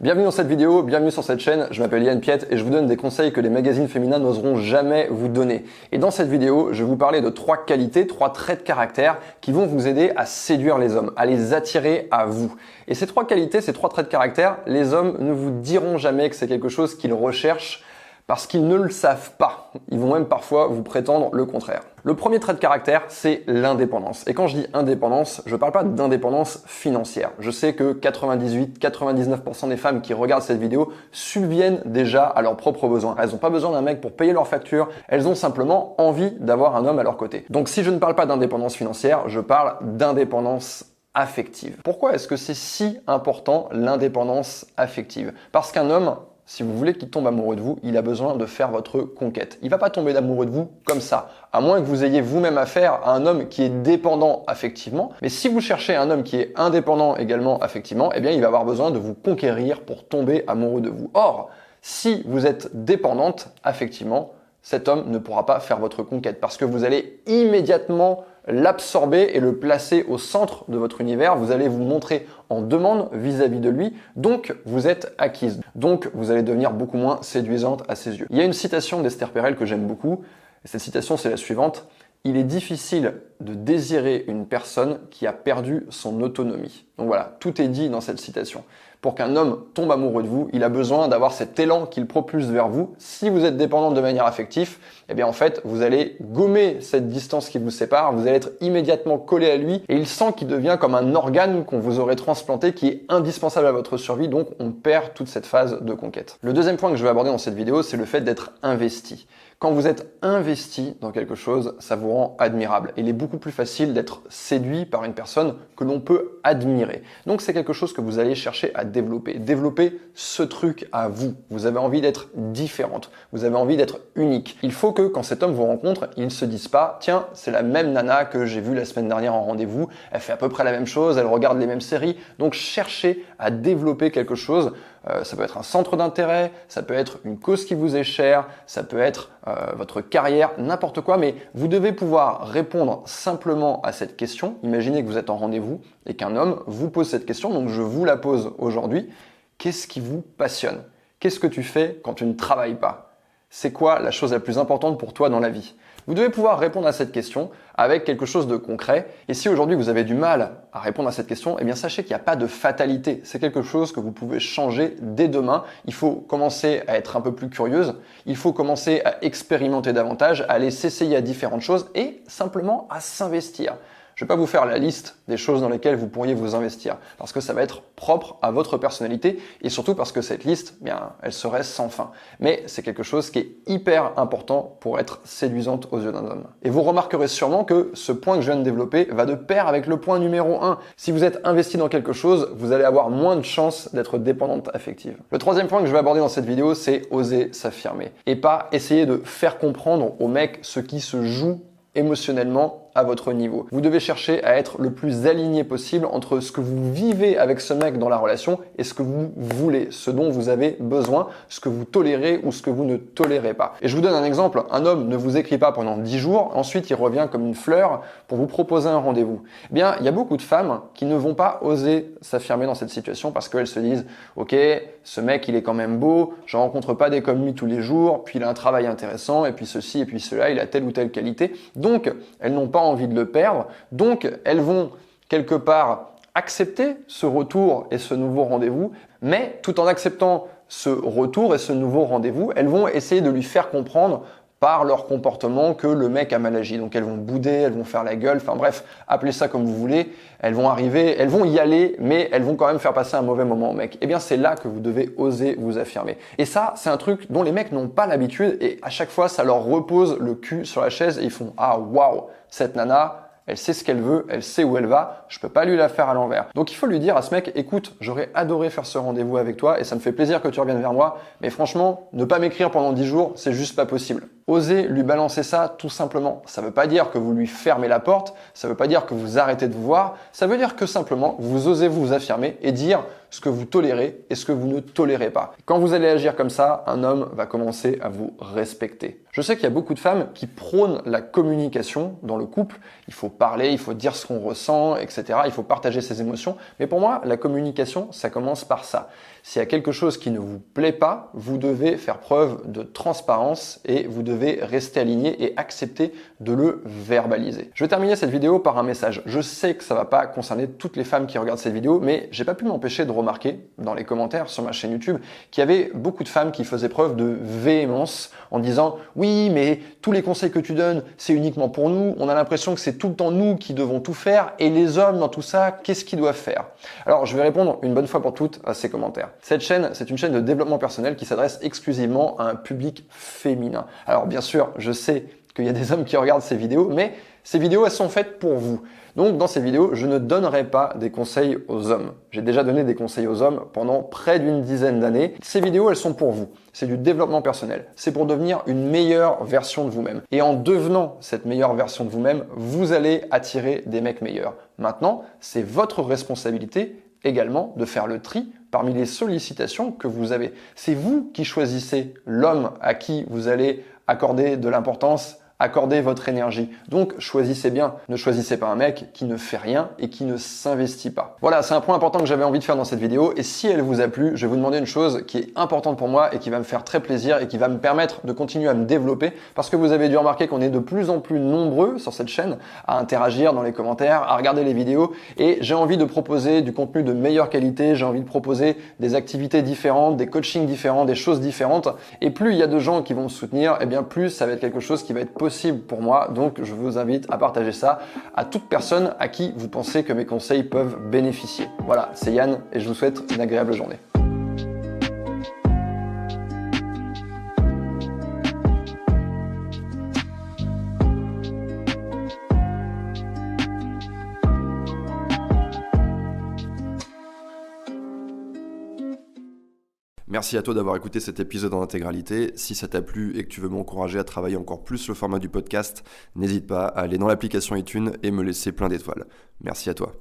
Bienvenue dans cette vidéo, bienvenue sur cette chaîne, je m'appelle Yann Piette et je vous donne des conseils que les magazines féminins n'oseront jamais vous donner. Et dans cette vidéo, je vais vous parler de trois qualités, trois traits de caractère qui vont vous aider à séduire les hommes, à les attirer à vous. Et ces trois qualités, ces trois traits de caractère, les hommes ne vous diront jamais que c'est quelque chose qu'ils recherchent parce qu'ils ne le savent pas. Ils vont même parfois vous prétendre le contraire. Le premier trait de caractère, c'est l'indépendance. Et quand je dis indépendance, je ne parle pas d'indépendance financière. Je sais que 98-99% des femmes qui regardent cette vidéo subviennent déjà à leurs propres besoins. Elles n'ont pas besoin d'un mec pour payer leurs factures, elles ont simplement envie d'avoir un homme à leur côté. Donc si je ne parle pas d'indépendance financière, je parle d'indépendance affective. Pourquoi est-ce que c'est si important l'indépendance affective? Parce qu'un homme si vous voulez qu'il tombe amoureux de vous, il a besoin de faire votre conquête. Il va pas tomber d'amoureux de vous comme ça, à moins que vous ayez vous-même affaire à un homme qui est dépendant affectivement. Mais si vous cherchez un homme qui est indépendant également affectivement, eh bien, il va avoir besoin de vous conquérir pour tomber amoureux de vous. Or, si vous êtes dépendante affectivement, cet homme ne pourra pas faire votre conquête parce que vous allez immédiatement l'absorber et le placer au centre de votre univers. Vous allez vous montrer en demande vis-à-vis de lui, donc vous êtes acquise. Donc vous allez devenir beaucoup moins séduisante à ses yeux. Il y a une citation d'Esther Perel que j'aime beaucoup. Et cette citation, c'est la suivante. Il est difficile de désirer une personne qui a perdu son autonomie. Donc voilà, tout est dit dans cette citation. Pour qu'un homme tombe amoureux de vous, il a besoin d'avoir cet élan qu'il propulse vers vous. Si vous êtes dépendante de manière affective, eh bien en fait, vous allez gommer cette distance qui vous sépare, vous allez être immédiatement collé à lui et il sent qu'il devient comme un organe qu'on vous aurait transplanté qui est indispensable à votre survie, donc on perd toute cette phase de conquête. Le deuxième point que je vais aborder dans cette vidéo, c'est le fait d'être investi. Quand vous êtes investi dans quelque chose, ça vous rend admirable. Il est beaucoup plus facile d'être séduit par une personne que l'on peut admirer. Donc c'est quelque chose que vous allez chercher à développer. Développer ce truc à vous. Vous avez envie d'être différente. Vous avez envie d'être unique. Il faut que quand cet homme vous rencontre, il ne se dise pas, tiens, c'est la même nana que j'ai vue la semaine dernière en rendez-vous. Elle fait à peu près la même chose. Elle regarde les mêmes séries. Donc cherchez à développer quelque chose euh, ça peut être un centre d'intérêt, ça peut être une cause qui vous est chère, ça peut être euh, votre carrière, n'importe quoi, mais vous devez pouvoir répondre simplement à cette question. Imaginez que vous êtes en rendez-vous et qu'un homme vous pose cette question, donc je vous la pose aujourd'hui. Qu'est-ce qui vous passionne? Qu'est-ce que tu fais quand tu ne travailles pas? C'est quoi la chose la plus importante pour toi dans la vie? Vous devez pouvoir répondre à cette question avec quelque chose de concret. Et si aujourd'hui vous avez du mal à répondre à cette question, eh bien sachez qu'il n'y a pas de fatalité. C'est quelque chose que vous pouvez changer dès demain. Il faut commencer à être un peu plus curieuse. Il faut commencer à expérimenter davantage, à aller s'essayer à différentes choses et simplement à s'investir. Je ne vais pas vous faire la liste des choses dans lesquelles vous pourriez vous investir, parce que ça va être propre à votre personnalité, et surtout parce que cette liste, eh bien, elle serait sans fin. Mais c'est quelque chose qui est hyper important pour être séduisante aux yeux d'un homme. Et vous remarquerez sûrement que ce point que je viens de développer va de pair avec le point numéro 1. Si vous êtes investi dans quelque chose, vous allez avoir moins de chances d'être dépendante affective. Le troisième point que je vais aborder dans cette vidéo, c'est oser s'affirmer. Et pas essayer de faire comprendre au mec ce qui se joue émotionnellement votre niveau. Vous devez chercher à être le plus aligné possible entre ce que vous vivez avec ce mec dans la relation et ce que vous voulez, ce dont vous avez besoin, ce que vous tolérez ou ce que vous ne tolérez pas. Et je vous donne un exemple, un homme ne vous écrit pas pendant 10 jours, ensuite il revient comme une fleur pour vous proposer un rendez-vous. Eh bien, il y a beaucoup de femmes qui ne vont pas oser s'affirmer dans cette situation parce qu'elles se disent "OK, ce mec, il est quand même beau, je rencontre pas des comme lui tous les jours, puis il a un travail intéressant et puis ceci et puis cela, il a telle ou telle qualité." Donc, elles n'ont pas envie de le perdre. Donc, elles vont quelque part accepter ce retour et ce nouveau rendez-vous, mais tout en acceptant ce retour et ce nouveau rendez-vous, elles vont essayer de lui faire comprendre par leur comportement que le mec a mal agi. Donc elles vont bouder, elles vont faire la gueule, enfin bref, appelez ça comme vous voulez. Elles vont arriver, elles vont y aller, mais elles vont quand même faire passer un mauvais moment au mec. Eh bien c'est là que vous devez oser vous affirmer. Et ça, c'est un truc dont les mecs n'ont pas l'habitude et à chaque fois ça leur repose le cul sur la chaise et ils font ah waouh cette nana elle sait ce qu'elle veut, elle sait où elle va, je peux pas lui la faire à l'envers. Donc il faut lui dire à ce mec, écoute, j'aurais adoré faire ce rendez-vous avec toi et ça me fait plaisir que tu reviennes vers moi, mais franchement, ne pas m'écrire pendant 10 jours, c'est juste pas possible. Osez lui balancer ça tout simplement. Ça veut pas dire que vous lui fermez la porte, ça veut pas dire que vous arrêtez de vous voir, ça veut dire que simplement vous osez vous affirmer et dire ce que vous tolérez et ce que vous ne tolérez pas. Quand vous allez agir comme ça, un homme va commencer à vous respecter. Je sais qu'il y a beaucoup de femmes qui prônent la communication dans le couple. Il faut parler, il faut dire ce qu'on ressent, etc. Il faut partager ses émotions. Mais pour moi, la communication, ça commence par ça. S'il y a quelque chose qui ne vous plaît pas, vous devez faire preuve de transparence et vous devez rester aligné et accepter de le verbaliser. Je vais terminer cette vidéo par un message. Je sais que ça va pas concerner toutes les femmes qui regardent cette vidéo, mais j'ai pas pu m'empêcher de remarquer dans les commentaires sur ma chaîne YouTube qu'il y avait beaucoup de femmes qui faisaient preuve de véhémence en disant oui, mais tous les conseils que tu donnes, c'est uniquement pour nous. On a l'impression que c'est tout le temps nous qui devons tout faire et les hommes dans tout ça, qu'est-ce qu'ils doivent faire? Alors, je vais répondre une bonne fois pour toutes à ces commentaires. Cette chaîne, c'est une chaîne de développement personnel qui s'adresse exclusivement à un public féminin. Alors, bien sûr, je sais qu'il y a des hommes qui regardent ces vidéos, mais ces vidéos, elles sont faites pour vous. Donc dans ces vidéos, je ne donnerai pas des conseils aux hommes. J'ai déjà donné des conseils aux hommes pendant près d'une dizaine d'années. Ces vidéos, elles sont pour vous. C'est du développement personnel. C'est pour devenir une meilleure version de vous-même. Et en devenant cette meilleure version de vous-même, vous allez attirer des mecs meilleurs. Maintenant, c'est votre responsabilité également de faire le tri parmi les sollicitations que vous avez. C'est vous qui choisissez l'homme à qui vous allez accorder de l'importance accordez votre énergie. Donc choisissez bien. Ne choisissez pas un mec qui ne fait rien et qui ne s'investit pas. Voilà, c'est un point important que j'avais envie de faire dans cette vidéo. Et si elle vous a plu, je vais vous demander une chose qui est importante pour moi et qui va me faire très plaisir et qui va me permettre de continuer à me développer. Parce que vous avez dû remarquer qu'on est de plus en plus nombreux sur cette chaîne à interagir dans les commentaires, à regarder les vidéos. Et j'ai envie de proposer du contenu de meilleure qualité. J'ai envie de proposer des activités différentes, des coachings différents, des choses différentes. Et plus il y a de gens qui vont me soutenir, et eh bien plus ça va être quelque chose qui va être possible pour moi. Donc je vous invite à partager ça à toute personne à qui vous pensez que mes conseils peuvent bénéficier. Voilà, c'est Yann et je vous souhaite une agréable journée. Merci à toi d'avoir écouté cet épisode en intégralité. Si ça t'a plu et que tu veux m'encourager à travailler encore plus le format du podcast, n'hésite pas à aller dans l'application iTunes et me laisser plein d'étoiles. Merci à toi.